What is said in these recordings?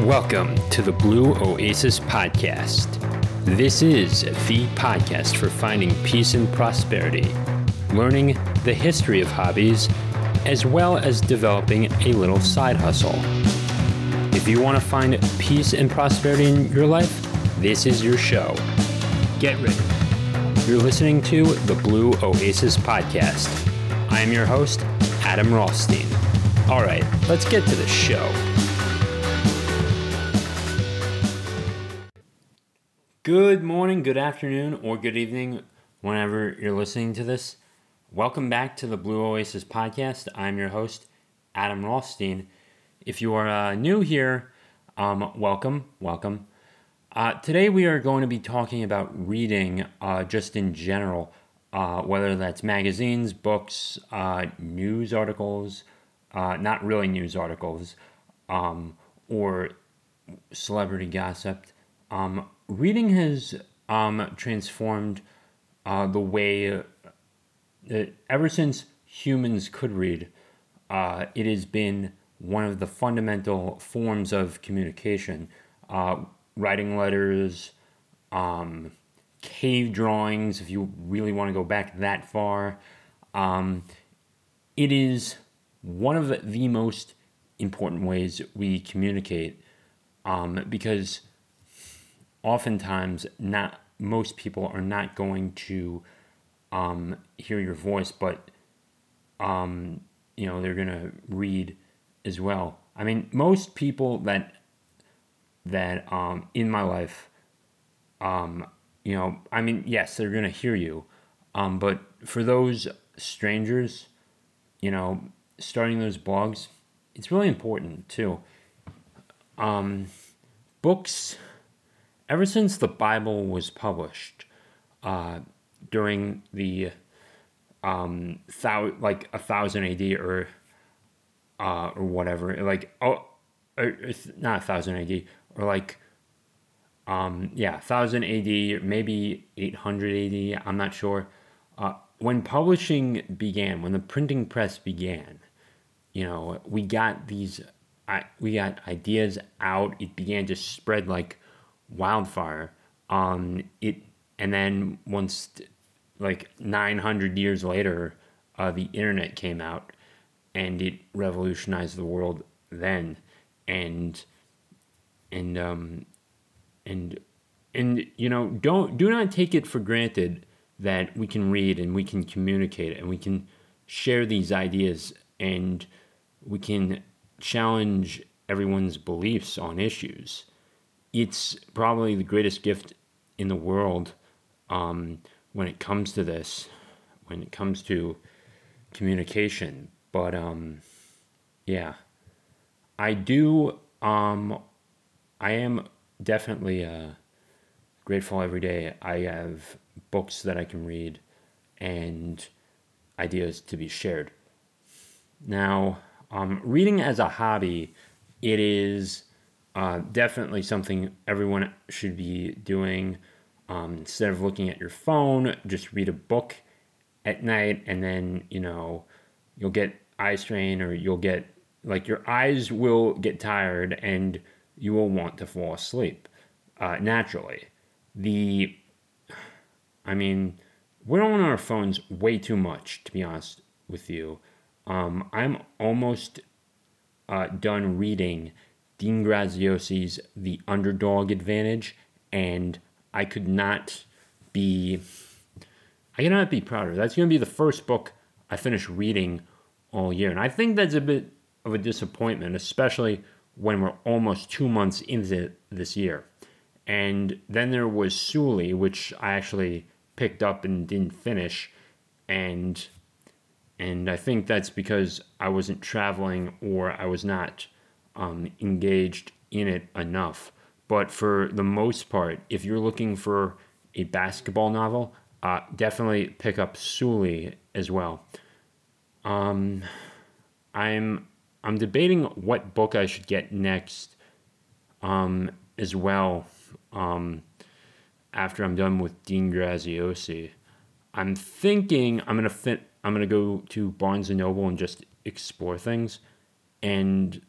Welcome to the Blue Oasis Podcast. This is the podcast for finding peace and prosperity, learning the history of hobbies, as well as developing a little side hustle. If you want to find peace and prosperity in your life, this is your show. Get ready. You're listening to the Blue Oasis Podcast. I am your host, Adam Rothstein. All right, let's get to the show. Good morning, good afternoon, or good evening, whenever you're listening to this. Welcome back to the Blue Oasis podcast. I'm your host, Adam Rothstein. If you are uh, new here, um, welcome, welcome. Uh, today we are going to be talking about reading uh, just in general, uh, whether that's magazines, books, uh, news articles, uh, not really news articles, um, or celebrity gossip. Um, reading has um, transformed uh, the way that ever since humans could read, uh, it has been one of the fundamental forms of communication. Uh, writing letters, um, cave drawings, if you really want to go back that far. Um, it is one of the most important ways we communicate um, because oftentimes not most people are not going to um, hear your voice, but um, you know they're gonna read as well. I mean, most people that that um, in my life, um, you know, I mean, yes, they're gonna hear you, um, but for those strangers, you know, starting those blogs, it's really important too. Um, books ever since the Bible was published uh, during the um, thou- like a thousand AD or uh, or whatever, like oh, not a thousand AD or like um, yeah, thousand AD, maybe eight hundred AD. I'm not sure. Uh, when publishing began, when the printing press began, you know, we got these, we got ideas out. It began to spread like wildfire. Um, it and then once like 900 years later, uh, the internet came out, and it revolutionized the world then, and and um, and and you know don't do not take it for granted that we can read and we can communicate and we can share these ideas and we can challenge everyone's beliefs on issues it's probably the greatest gift in the world um, when it comes to this, when it comes to communication. But um, yeah, I do. Um, I am definitely uh, grateful every day. I have books that I can read and ideas to be shared. Now, um, reading as a hobby, it is uh, definitely something everyone should be doing. Um, instead of looking at your phone, just read a book at night, and then you know you'll get eye strain, or you'll get like your eyes will get tired, and you will want to fall asleep uh, naturally. The, I mean, we're on our phones way too much, to be honest with you. Um, I'm almost uh, done reading Dean Graziosi's The Underdog Advantage, and I could not be I cannot be prouder. That's going to be the first book I finish reading all year, and I think that's a bit of a disappointment, especially when we're almost two months into this year. And then there was Suli, which I actually picked up and didn't finish, and and I think that's because I wasn't traveling or I was not um, engaged in it enough. But for the most part, if you're looking for a basketball novel, uh, definitely pick up Suli as well. Um, I'm I'm debating what book I should get next, um, as well. Um, after I'm done with Dean Graziosi, I'm thinking I'm gonna fit. I'm gonna go to Barnes and Noble and just explore things, and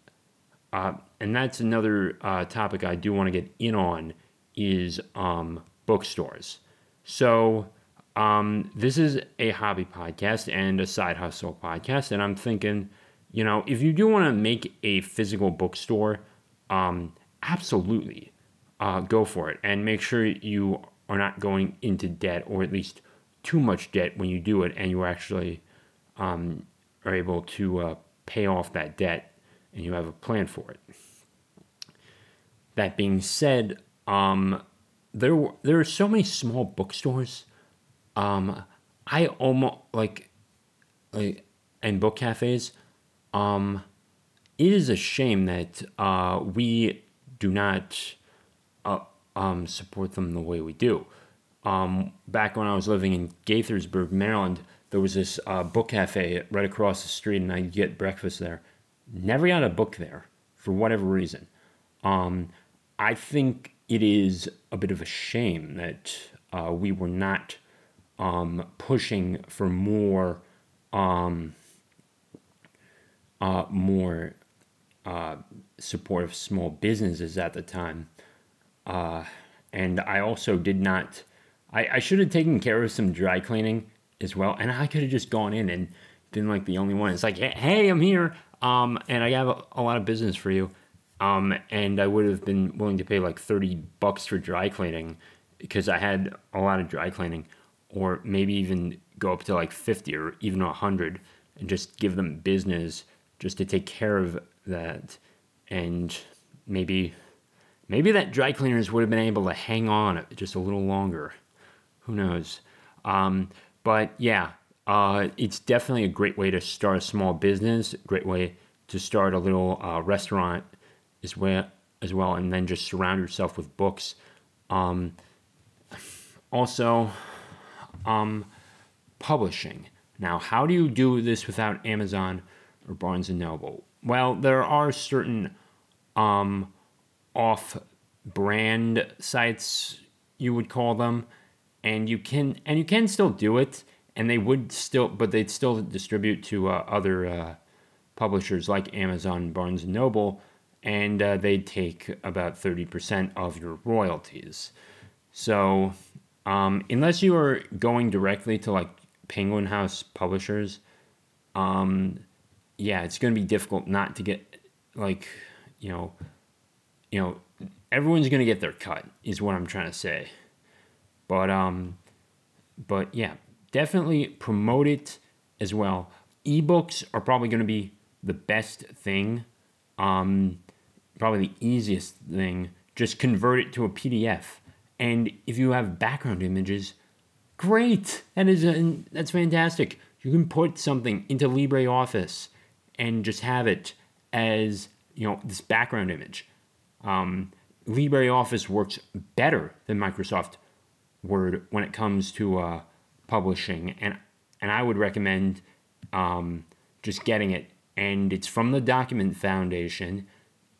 uh, and that's another uh, topic I do want to get in on is um, bookstores. So um, this is a hobby podcast and a side hustle podcast, and I'm thinking, you know, if you do want to make a physical bookstore, um, absolutely uh, go for it, and make sure you are not going into debt or at least too much debt when you do it, and you actually um, are able to uh, pay off that debt, and you have a plan for it. That being said, um, there there are so many small bookstores. Um, I almost like like and book cafes. Um, it is a shame that uh, we do not uh, um, support them the way we do. Um, back when I was living in Gaithersburg, Maryland, there was this uh, book cafe right across the street, and I'd get breakfast there. Never got a book there for whatever reason. Um, I think it is a bit of a shame that uh, we were not um, pushing for more, um, uh, more uh, support of small businesses at the time. Uh, and I also did not. I, I should have taken care of some dry cleaning as well, and I could have just gone in and been like the only one. It's like, hey, I'm here, um, and I have a, a lot of business for you. Um, and I would have been willing to pay like 30 bucks for dry cleaning because I had a lot of dry cleaning, or maybe even go up to like 50 or even 100 and just give them business just to take care of that. And maybe, maybe that dry cleaners would have been able to hang on just a little longer. Who knows? Um, but yeah, uh, it's definitely a great way to start a small business, great way to start a little uh, restaurant as well, as well, and then just surround yourself with books. Um, also, um, publishing. Now, how do you do this without Amazon or Barnes and Noble? Well, there are certain um, off-brand sites you would call them, and you can and you can still do it, and they would still, but they'd still distribute to uh, other uh, publishers like Amazon, Barnes and Noble and uh, they take about 30% of your royalties. So, um, unless you are going directly to like Penguin House publishers, um, yeah, it's going to be difficult not to get like, you know, you know, everyone's going to get their cut is what I'm trying to say. But um but yeah, definitely promote it as well. Ebooks are probably going to be the best thing um probably the easiest thing, just convert it to a PDF. And if you have background images, great. That is a, that's fantastic. You can put something into LibreOffice and just have it as you know this background image. Um, LibreOffice works better than Microsoft Word when it comes to uh, publishing, and and I would recommend um, just getting it. And it's from the Document Foundation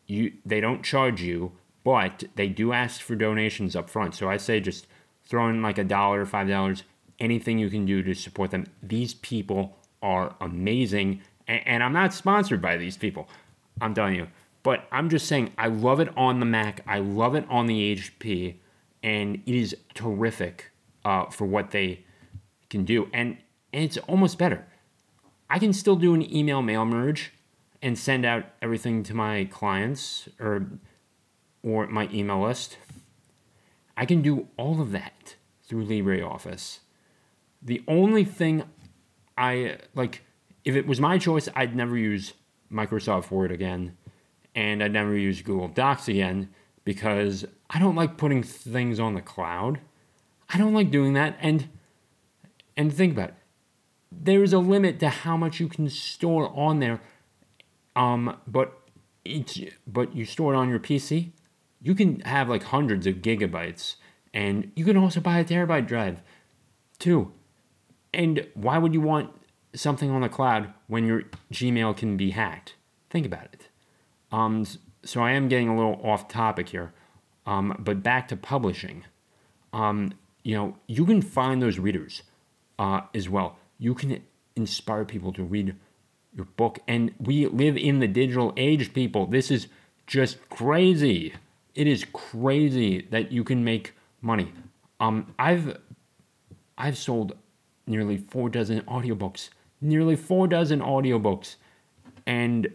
you they don't charge you, but they do ask for donations up front. So I say just throw in like a dollar, or five dollars, anything you can do to support them. These people are amazing, and, and I'm not sponsored by these people. I'm telling you, but I'm just saying I love it on the Mac. I love it on the HP, and it is terrific uh, for what they can do, and and it's almost better. I can still do an email mail merge and send out everything to my clients or or my email list. I can do all of that through LibreOffice. The only thing I like if it was my choice, I'd never use Microsoft Word again and I'd never use Google Docs again because I don't like putting things on the cloud. I don't like doing that and and think about it. There is a limit to how much you can store on there um, but it's but you store it on your PC. You can have like hundreds of gigabytes, and you can also buy a terabyte drive, too. And why would you want something on the cloud when your Gmail can be hacked? Think about it. Um, so I am getting a little off topic here, um, but back to publishing. Um, you know, you can find those readers uh, as well. You can inspire people to read your book. And we live in the digital age, people. This is just crazy. It is crazy that you can make money. Um, I've I've sold nearly four dozen audiobooks, nearly four dozen audiobooks, and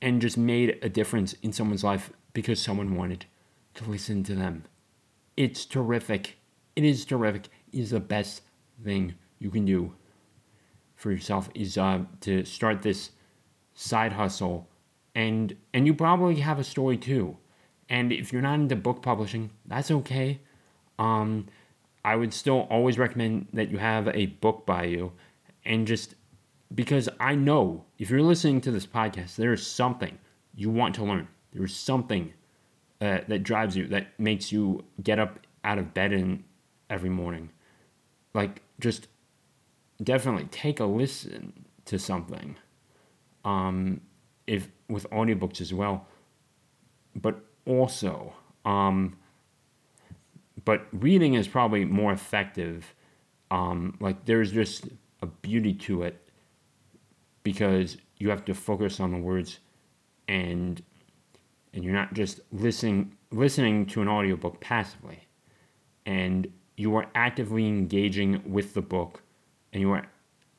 and just made a difference in someone's life because someone wanted to listen to them. It's terrific. It is terrific. It is the best thing you can do for yourself is uh, to start this side hustle and and you probably have a story too. And if you're not into book publishing that's okay. Um, i would still always recommend that you have a book by you and just because i know if you're listening to this podcast there is something you want to learn. There's something uh, that drives you that makes you get up out of bed in every morning. Like just definitely take a listen to something um, if with audiobooks as well. But also um, but reading is probably more effective um, like there's just a beauty to it because you have to focus on the words and and you're not just listening listening to an audiobook passively. And you are actively engaging with the book and you are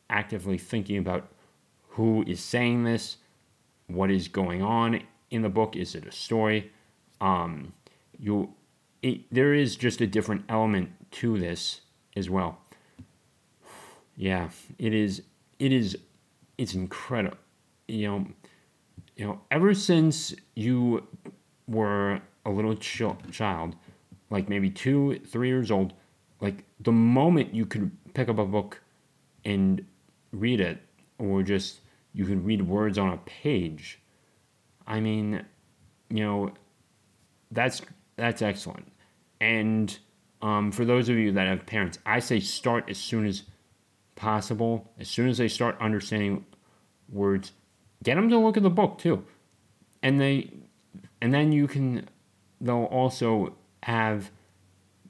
actively thinking about who is saying this, what is going on in the book, is it a story? Um, you, it, there is just a different element to this as well. Yeah, it is. It is. It's incredible. You know, you know. Ever since you were a little ch- child, like maybe two, three years old, like the moment you could pick up a book and read it, or just you could read words on a page. I mean, you know, that's that's excellent. And um, for those of you that have parents, I say start as soon as possible. As soon as they start understanding words, get them to look at the book too, and they, and then you can, they'll also have,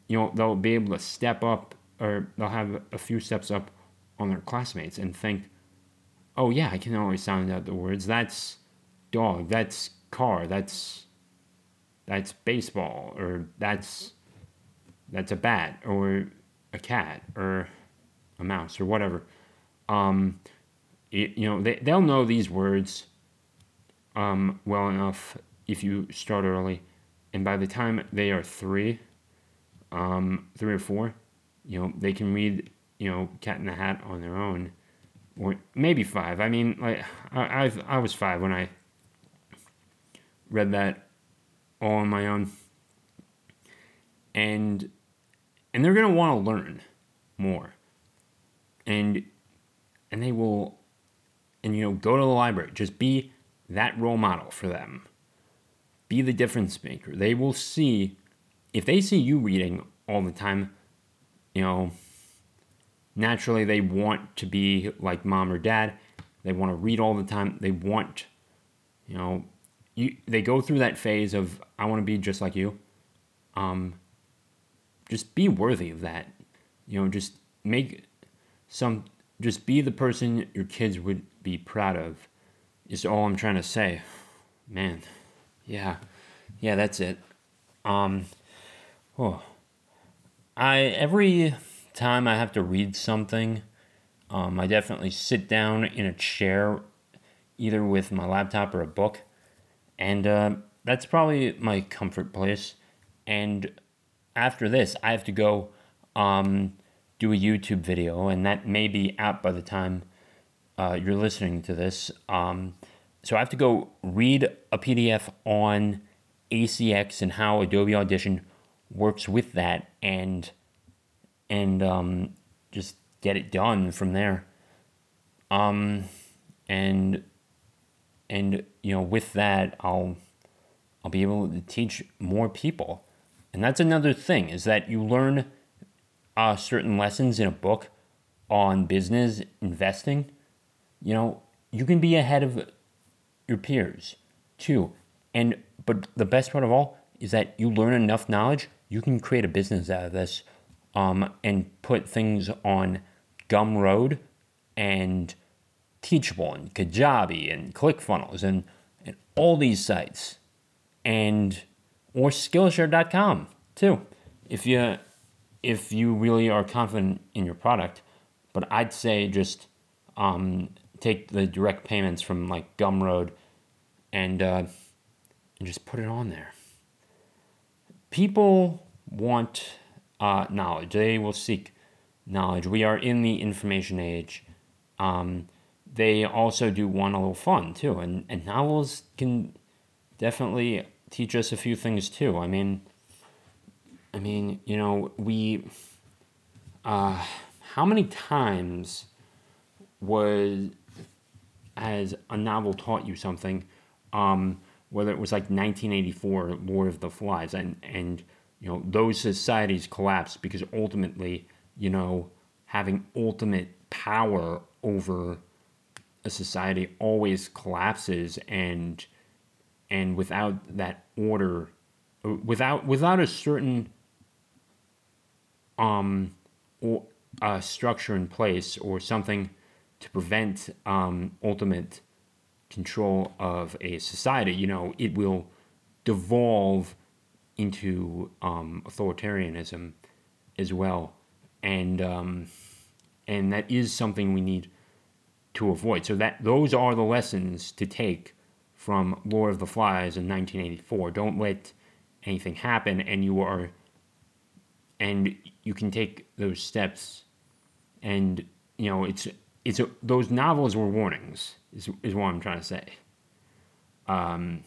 you know, they'll be able to step up or they'll have a few steps up on their classmates and think, oh yeah, I can always sound out the words. That's dog. That's car. That's that's baseball, or that's that's a bat, or a cat, or a mouse, or whatever. Um, you know, they they'll know these words um, well enough if you start early, and by the time they are three, um, three or four, you know, they can read you know, Cat in the Hat on their own, or maybe five. I mean, like I I've, I was five when I read that all on my own, and and they're gonna want to learn more, and and they will, and you know, go to the library. Just be that role model for them. Be the difference maker. They will see if they see you reading all the time, you know naturally they want to be like mom or dad. They want to read all the time. They want, you know, you they go through that phase of I want to be just like you. Um, just be worthy of that. You know, just make some just be the person your kids would be proud of. Is all I'm trying to say. Man. Yeah. Yeah, that's it. Um oh. I every time I have to read something, um, I definitely sit down in a chair, either with my laptop or a book, and uh, that's probably my comfort place. And after this, I have to go um, do a YouTube video, and that may be out by the time uh, you're listening to this. Um, so I have to go read a PDF on ACX and how Adobe Audition works with that, and and um, just get it done from there. Um, and and you know with that I'll I'll be able to teach more people, and that's another thing is that you learn uh, certain lessons in a book on business investing. You know you can be ahead of your peers too, and but the best part of all is that you learn enough knowledge you can create a business out of this um, and put things on Gumroad and Teachable and Kajabi and ClickFunnels and, and all these sites. and or Skillshare.com too, if you if you really are confident in your product. But I'd say just um, take the direct payments from like Gumroad and uh, and just put it on there. People want uh, knowledge. They will seek knowledge. We are in the information age. Um, they also do want a little fun too, and and novels can definitely teach us a few things too. I mean, I mean, you know, we. Uh, how many times was has a novel taught you something? Um, whether it was like 1984, Lord of the Flies, and and you know those societies collapsed because ultimately, you know, having ultimate power over a society always collapses and and without that order without without a certain um or a structure in place or something to prevent um, ultimate control of a society you know it will devolve into um, authoritarianism as well. And um, and that is something we need to avoid. So that those are the lessons to take from Lord of the Flies in 1984. Don't let anything happen, and you are, and you can take those steps, and you know it's it's a, those novels were warnings. Is is what I'm trying to say. Um.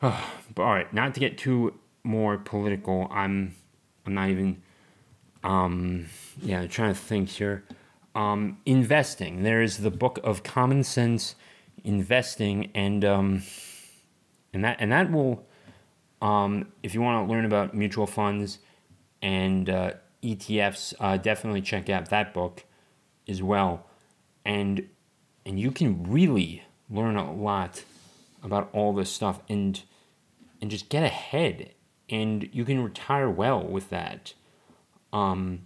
but all right, not to get too more political. I'm I'm not even. Um. Yeah, trying to think here. Um, investing. There is the book of common sense investing and um, and that and that will um, if you want to learn about mutual funds and uh, ETFs, uh, definitely check out that book as well, and and you can really learn a lot about all this stuff and and just get ahead and you can retire well with that. Um,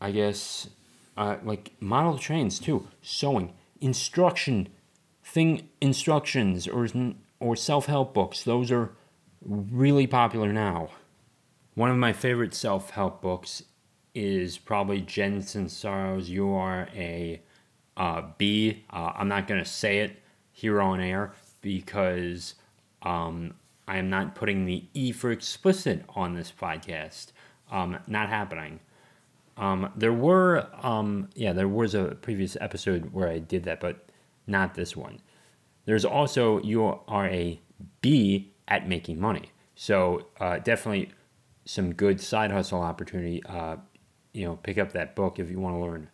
I guess uh, like model trains too, sewing, instruction thing instructions or or self-help books. Those are really popular now. One of my favorite self-help books is probably Jen Sincero's You Are a uh, Bee. Uh, I'm not going to say it here on air because um, I am not putting the E for explicit on this podcast. Um, not happening. Um, there were, um, yeah, there was a previous episode where I did that, but not this one. There's also you are a B at making money. So uh, definitely some good side hustle opportunity. Uh, you know, pick up that book if you want to learn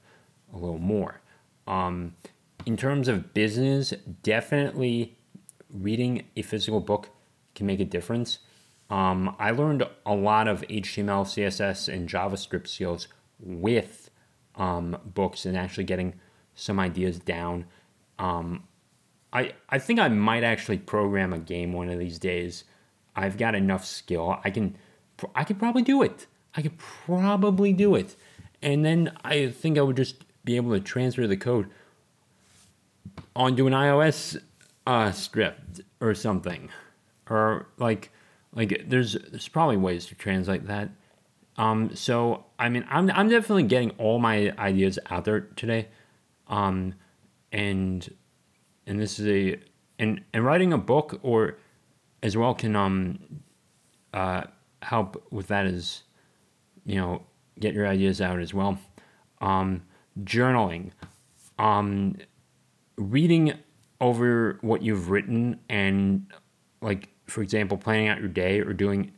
a little more. Um, in terms of business, definitely reading a physical book can make a difference. Um, I learned a lot of HTML, CSS, and JavaScript skills with um, books and actually getting some ideas down. Um, I, I think I might actually program a game one of these days. I've got enough skill. I can I could probably do it. I could probably do it. And then I think I would just be able to transfer the code onto an iOS uh, script or something. Or like like there's there's probably ways to translate that. Um, so I mean I'm I'm definitely getting all my ideas out there today. Um, and and this is a and and writing a book or as well can um uh help with that as you know get your ideas out as well. Um journaling. Um reading over what you've written and like for example planning out your day or doing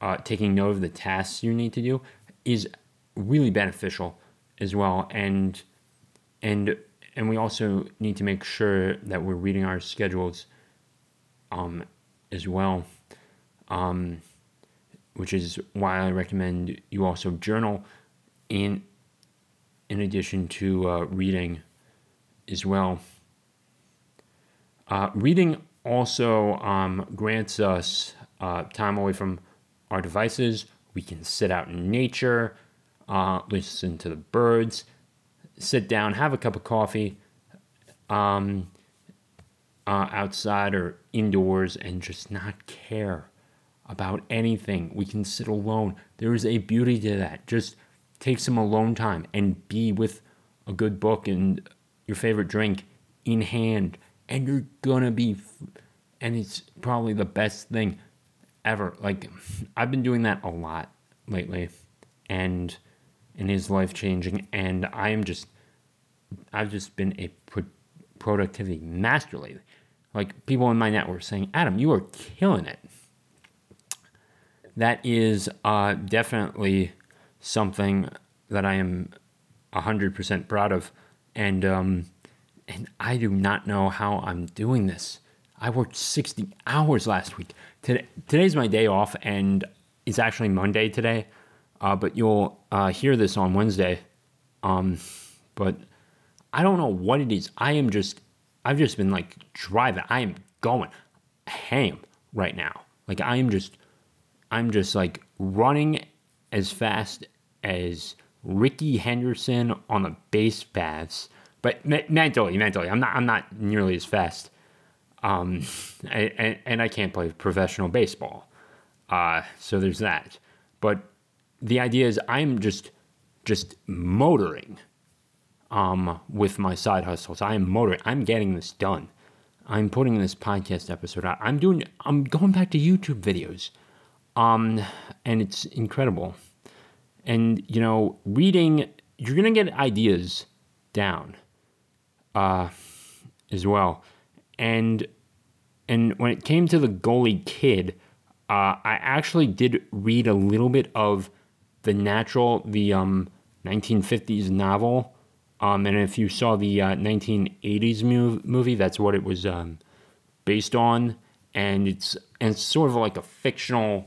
uh, taking note of the tasks you need to do is really beneficial as well. And and and we also need to make sure that we're reading our schedules um, as well, um, which is why I recommend you also journal in in addition to uh, reading as well. Uh, reading also um, grants us uh, time away from our devices. We can sit out in nature, uh, listen to the birds, sit down, have a cup of coffee, um, uh, outside or indoors and just not care about anything. We can sit alone. There is a beauty to that. Just take some alone time and be with a good book and your favorite drink in hand, and you're gonna be, and it's probably the best thing ever. Like, I've been doing that a lot lately, and and it is life changing, and I am just, I've just been a pro- productivity master lately. Like, people in my network saying, Adam, you are killing it that is uh, definitely something that I am 100% proud of. And, um, and I do not know how I'm doing this. I worked 60 hours last week. Today, today's my day off, and it's actually Monday today. Uh, but you'll uh, hear this on Wednesday. Um, but I don't know what it is. I am just, I've just been like driving. I am going ham right now. Like I am just I'm just like running as fast as Rickey Henderson on the base paths, but me- mentally, mentally, I'm not, I'm not nearly as fast. Um, and, and I can't play professional baseball. Uh, so there's that. But the idea is I'm just, just motoring, um, with my side hustles. I am motoring. I'm getting this done. I'm putting this podcast episode out. I'm doing, I'm going back to YouTube videos. Um, and it's incredible. And, you know, reading, you're to get ideas down uh, as well. And, and when it came to the goalie kid, uh, I actually did read a little bit of the natural, the um, 1950s novel. Um, and if you saw the uh, 1980s move, movie, that's what it was um, based on. And it's and it's sort of like a fictional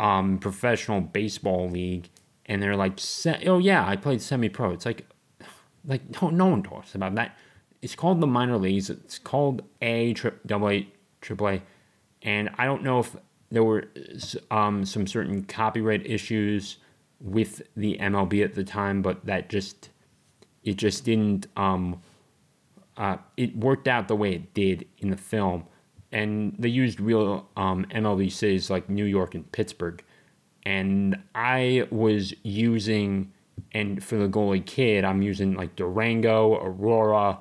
um, professional baseball league, and they're like, "Oh yeah, I played semi-pro." It's like, like no, no one talks about that. It's called the minor leagues. It's called A, double A, triple A, and I don't know if there were um, some certain copyright issues with the MLB at the time, but that just it just didn't. Um, uh, it worked out the way it did in the film and they used real um, MLB cities like New York and Pittsburgh. And I was using, and for the goalie kid, I'm using like Durango, Aurora,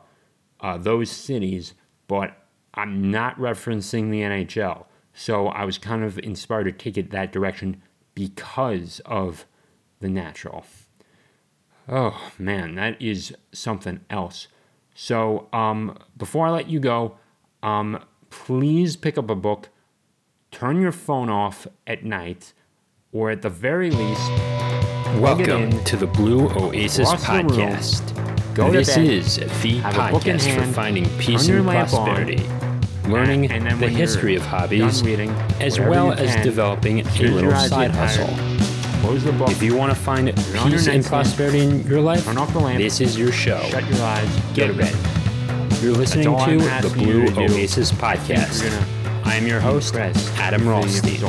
uh, those cities, but I'm not referencing the NHL. So I was kind of inspired to take it that direction because of the natural. Oh man, that is something else. So um, before I let you go, um, please pick up a book, turn your phone off at night, or at the very least, welcome to the Blue Oasis podcast. Go this bed, is the podcast hand, for finding peace and prosperity. On, learning and the history of hobbies, reading, as well as can, developing a little side hustle. Close the book. If you want to find peace and prosperity in your life, turn off the lamp. This is your show. Shut your eyes. Get to bed. You're listening to the Blue Oasis Podcast. I am your host, Adam Rothstein.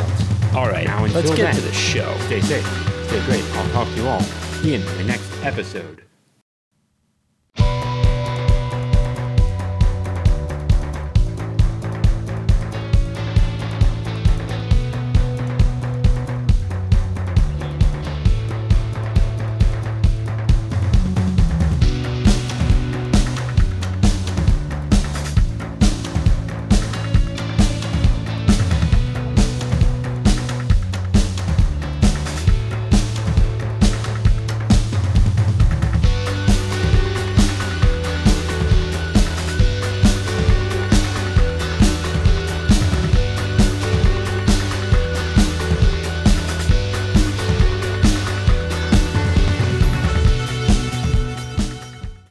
All right, now, let's get then, to the show. Stay safe, stay great. I'll talk to you all in the next episode.